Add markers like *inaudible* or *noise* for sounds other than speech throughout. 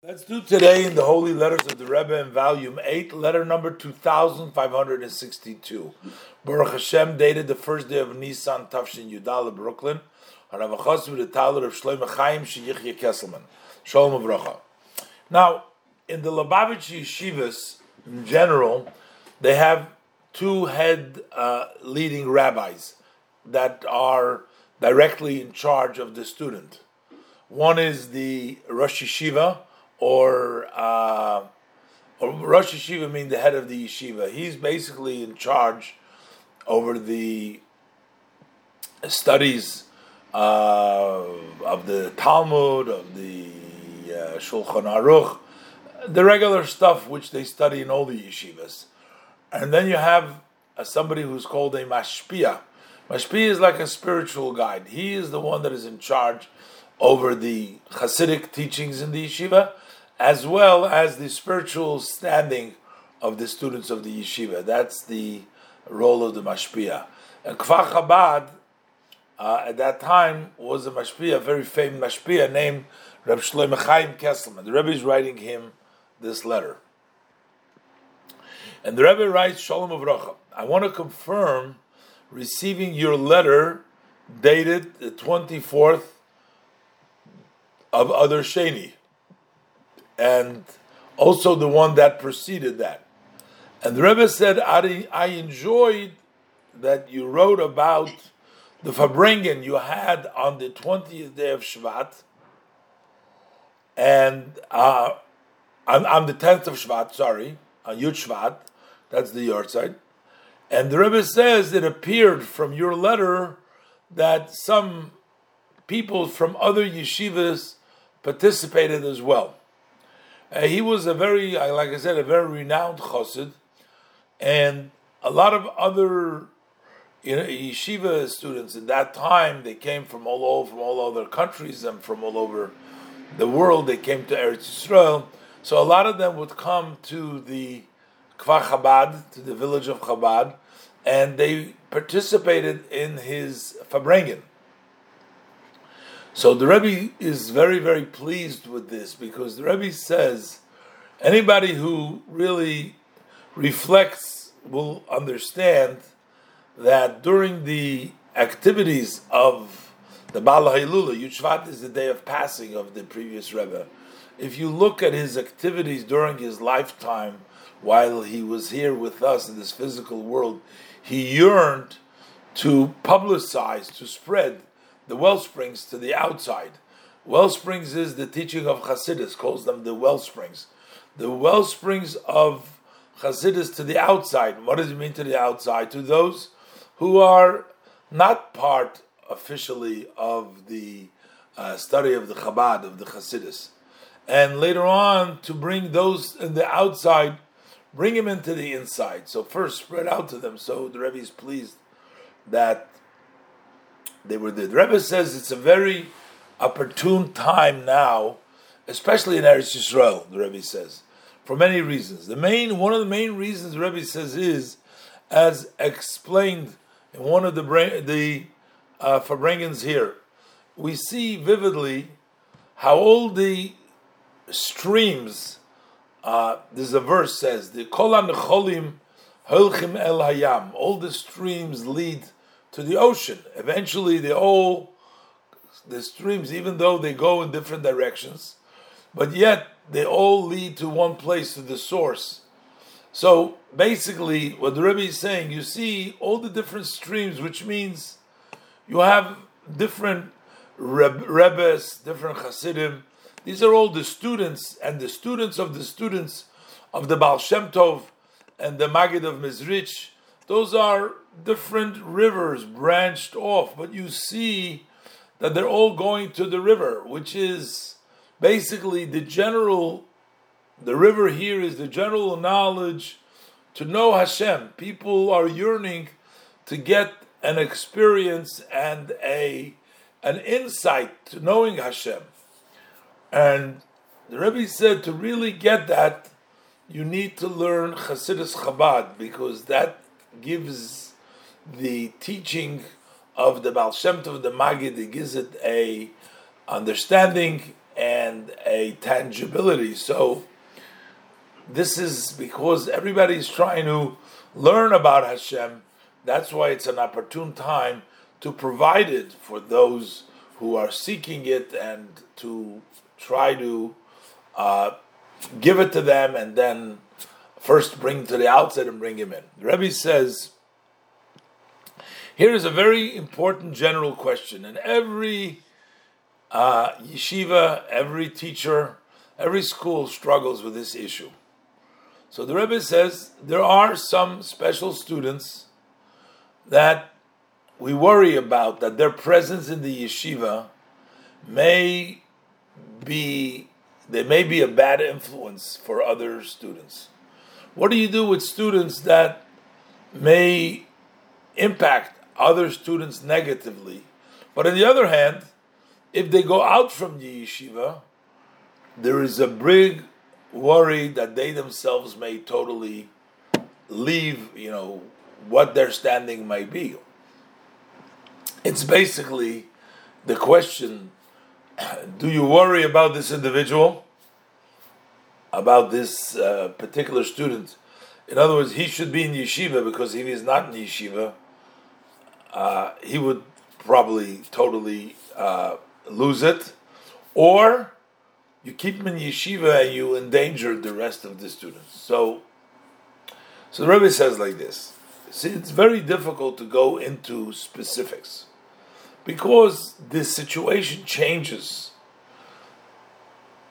Let's do today in the Holy Letters of the Rebbe in Volume 8, letter number 2562. Baruch Hashem, dated the first day of Nisan, Tafshin Yudala, Brooklyn, Avachos with the Taler of Shlomo Chaim Sheyichya Kesselman. Shalom Avracha. Now, in the Lubavitch Yeshivas, in general, they have two head uh, leading rabbis that are directly in charge of the student. One is the Rosh Yeshiva, or, uh, or Rosh Yeshiva means the head of the yeshiva. He's basically in charge over the studies uh, of the Talmud, of the uh, Shulchan Aruch, the regular stuff which they study in all the yeshivas. And then you have uh, somebody who's called a mashpia. Mashpia is like a spiritual guide. He is the one that is in charge over the Hasidic teachings in the yeshiva, as well as the spiritual standing of the students of the yeshiva. That's the role of the mashpia. And Kfar Chabad, uh, at that time, was a mashpia, a very famous mashpia named Reb Shlomo Chaim Kesselman. The Rebbe is writing him this letter. And the Rebbe writes, Shalom Avrocha, I want to confirm receiving your letter dated the 24th of Adar Sheni and also the one that preceded that. And the Rebbe said, I I enjoyed that you wrote about the Farbrengen you had on the 20th day of Shvat, and uh, on, on, the 10th of Shvat, sorry, on Yud Shvat, that's the yahrzeit. And the Rebbe says it appeared from your letter that some people from other yeshivas participated as well. Uh, he was a very, like I said, a very renowned chassid, and a lot of other you know, yeshiva students in that time. They came from all over, from all other countries and from all over the world. They came to Eretz Yisrael, so a lot of them would come to the Kfar Chabad, to the village of Chabad, and they participated in his Farbrengen. So the Rebbe is very, very pleased with this because the Rebbe says anybody who really reflects will understand that during the activities of the Baal Hailula, Yud is the day of passing of the previous Rebbe. If you look at his activities during his lifetime, while he was here with us in this physical world, he yearned to publicize, to spread the well springs to the outside. Well springs is the teaching of Hasidus, calls them the well springs. The well springs of Hasidus to the outside. What does it mean to the outside? To those who are not part officially of the uh, study of the Chabad, of the Hasidus. And later on, to bring those in the outside, bring them into the inside. So first spread out to them. So the Rebbe is pleased that they were there. The Rebbe says it's a very opportune time now, especially in Eretz Yisrael. The Rebbe says for many reasons. The main one of the main reasons the Rebbe says is, as explained in one of the the uh, here, we see vividly how all the streams. Uh, there's a verse says the kolan cholim el hayam. All the streams lead to the ocean. Eventually, they all the streams, even though they go in different directions, but yet they all lead to one place, to the source. So basically, what the Rebbe is saying, you see all the different streams, which means you have different Rebbes, different Hasidim. These are all the students and the students of the students of the Baal Shem Tov and the Magid of Mezrich. Those are different rivers branched off, but you see that they're all going to the river, which is basically the general. The river here is the general knowledge to know Hashem. People are yearning to get an experience and a an insight to knowing Hashem. And the Rebbe said to really get that, you need to learn Chassidus Chabad because that gives the teaching of the Baal Shem Tov, the Magid, it gives it a understanding and a tangibility. So this is because everybody's trying to learn about Hashem. That's why it's an opportune time to provide it for those who are seeking it and to try to uh, give it to them and then first bring to the outside and bring him in. The Rebbe says, here is a very important general question, and every uh, yeshiva, every teacher, every school struggles with this issue. So the Rebbe says there are some special students that we worry about that their presence in the yeshiva may be they may be a bad influence for other students. What do you do with students that may impact other students negatively? But on the other hand, if they go out from the yeshiva, there is a big worry that they themselves may totally leave, you know, what their standing might be. It's basically the question *clears throat* do you worry about this individual, about this uh, particular student? In other words, he should be in yeshiva because if he's not in yeshiva, uh, he would probably totally uh, lose it. Or you keep him in yeshiva and you endanger the rest of the students. So, so the Rebbe says like this. See, it's very difficult to go into specifics because this situation changes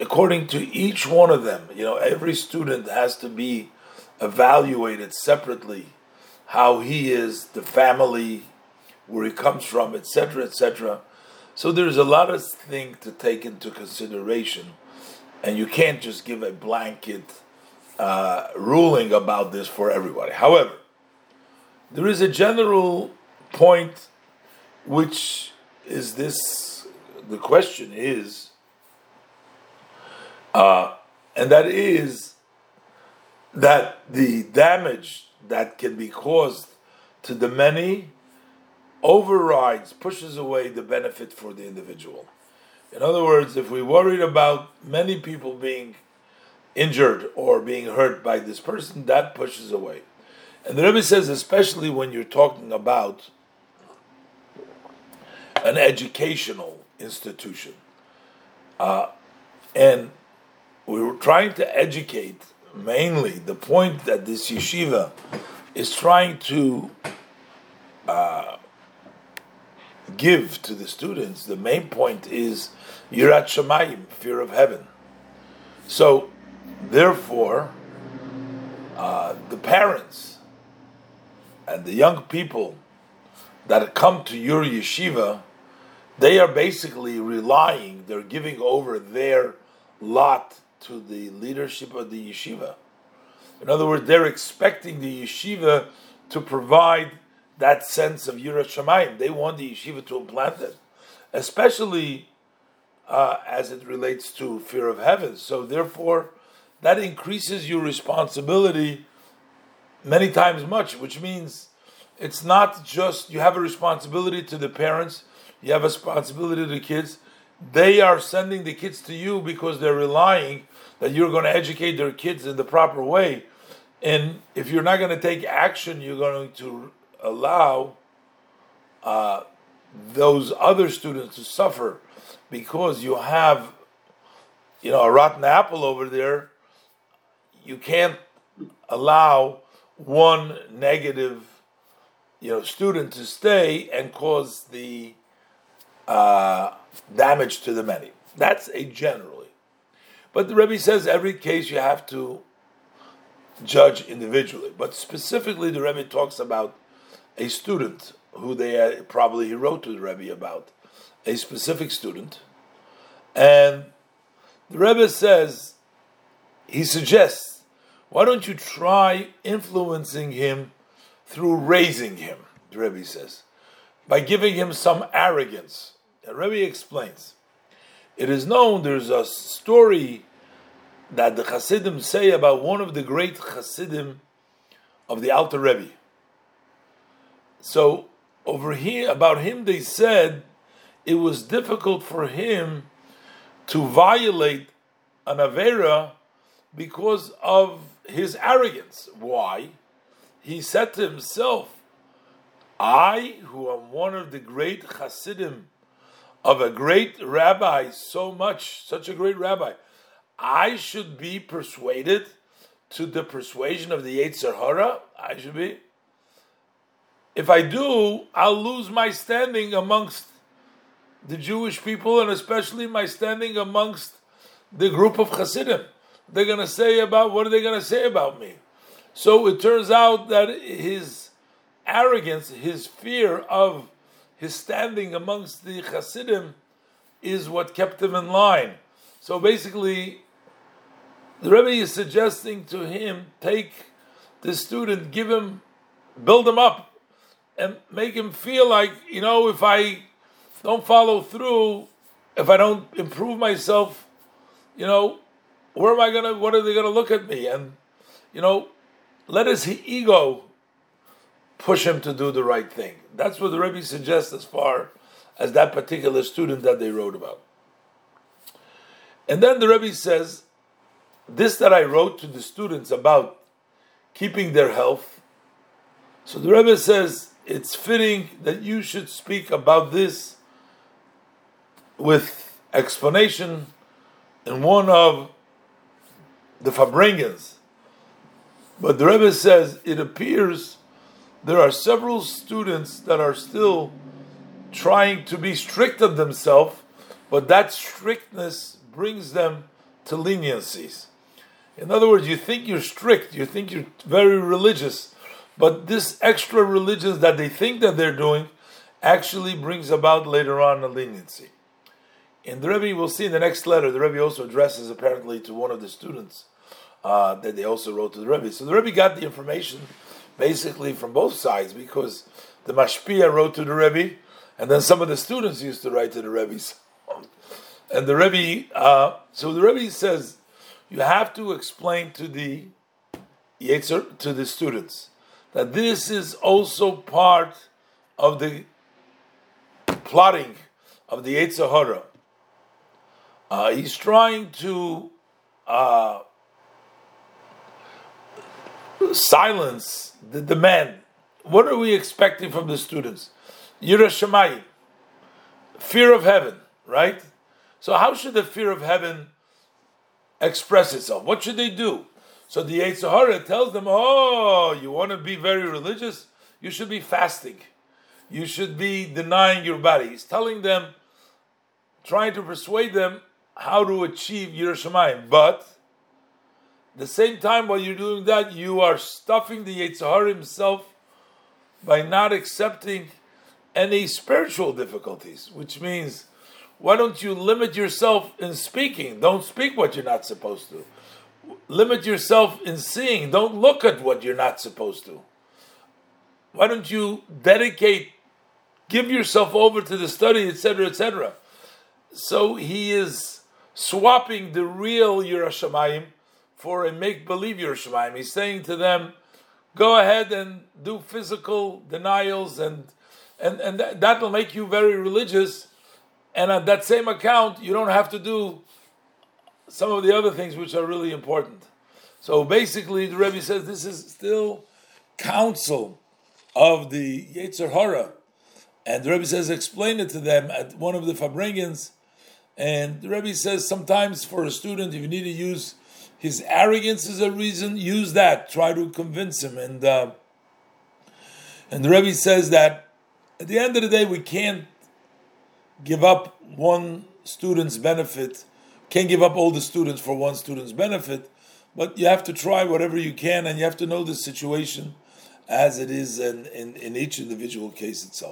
according to each one of them. You know, every student has to be evaluated separately, how he is, the family, where he comes from, etc., etc. So there's a lot of things to take into consideration, and you can't just give a blanket uh, ruling about this for everybody. However, there is a general point, which is this: the question is, uh, and that is that the damage that can be caused to the many overrides, pushes away the benefit for the individual. In other words, if we worried about many people being injured or being hurt by this person, that pushes away. And the Rebbe says, especially when you're talking about an educational institution, uh, and we were trying to educate mainly the point that this yeshiva is trying to uh, give to the students, the main point is Yirat Shamayim, fear of heaven. So, therefore, uh, the parents and the young people that come to your yeshiva, they are basically relying, they're giving over their lot to the leadership of the yeshiva. In other words, they're expecting the yeshiva to provide that sense of Yirat Shamayim. They want the yeshiva to implant it, especially uh, as it relates to fear of heaven. So therefore, that increases your responsibility many times much, which means it's not just you have a responsibility to the parents, you have a responsibility to the kids. They are sending the kids to you because they're relying that you're going to educate their kids in the proper way. And if you're not going to take action, you're going to allow uh, those other students to suffer because you have, you know, a rotten apple over there. You can't allow one negative, you know, student to stay and cause the uh, damage to the many. That's a generally. But the Rebbe says every case you have to judge individually. But specifically, the Rebbe talks about a student who they uh, probably he wrote to the Rebbe about a specific student, and the Rebbe says he suggests, why don't you try influencing him through raising him? The Rebbe says by giving him some arrogance. The Rebbe explains. It is known there's a story that the Hasidim say about one of the great Hasidim of the Alter Rebbe. So over here, about him, they said it was difficult for him to violate an Avera because of his arrogance. Why? He said to himself, I, who am one of the great Hasidim of a great rabbi, so much, such a great rabbi, I should be persuaded to the persuasion of the Yetzer Hara. I should be. If I do, I'll lose my standing amongst the Jewish people and especially my standing amongst the group of Hasidim. They're going to say about what are they going to say about me? So it turns out that his arrogance, his fear of his standing amongst the Hasidim, is what kept him in line. So basically, the Rebbe is suggesting to him take the student, give him, build him up, and make him feel like you know if I don't follow through, if I don't improve myself, you know, where am I gonna? What are they gonna look at me? And you know, let his ego push him to do the right thing. That's what the Rebbe suggests as far as that particular student that they wrote about. And then the Rebbe says, this that I wrote to the students about keeping their health. So the Rebbe says it's fitting that you should speak about this with explanation in one of the Farbrengens. But the Rebbe says it appears there are several students that are still trying to be strict of themselves, but that strictness brings them to leniencies. In other words, you think you're strict, you think you're very religious, but this extra religion that they think that they're doing actually brings about later on a leniency. In the Rebbe, we'll see in the next letter, the Rebbe also addresses apparently to one of the students uh, that they also wrote to the Rebbe. So the Rebbe got the information basically from both sides because the Mashpia wrote to the Rebbe, and then some of the students used to write to the Rebbe. And the Rebbe, uh, so the Rebbe says, you have to explain to the Yetzer, to the students that this is also part of the plotting of the Yetzer Hara. Uh, he's trying to uh, silence the demand. What are we expecting from the students? Yirat Shamayim, fear of heaven, right? So how should the fear of heaven express itself? What should they do? So the Yetzer Hara tells them, oh, you want to be very religious? You should be fasting. You should be denying your body. He's telling them, trying to persuade them how to achieve Yirat Shamayim. But the same time, while you're doing that, you are stuffing the Yetzer Hara himself by not accepting any spiritual difficulties, which means why don't you limit yourself in speaking? Don't speak what you're not supposed to. Limit yourself in seeing. Don't look at what you're not supposed to. Why don't you dedicate, give yourself over to the study, etc., etc. So he is swapping the real Yirat Shamayim for a make believe Yirat Shamayim. He's saying to them, go ahead and do physical denials, and and and that will make you very religious. And on that same account, you don't have to do some of the other things which are really important. So basically, the Rebbe says this is still counsel of the Yetzer Hara. And the Rebbe says, explain it to them at one of the Farbrengens. And the Rebbe says, sometimes for a student, if you need to use his arrogance is a reason. Use that. Try to convince him. And uh, and the Rebbe says that at the end of the day, we can't give up one student's benefit. Can't give up all the students for one student's benefit, but you have to try whatever you can, and you have to know the situation as it is in, in, in each individual case itself.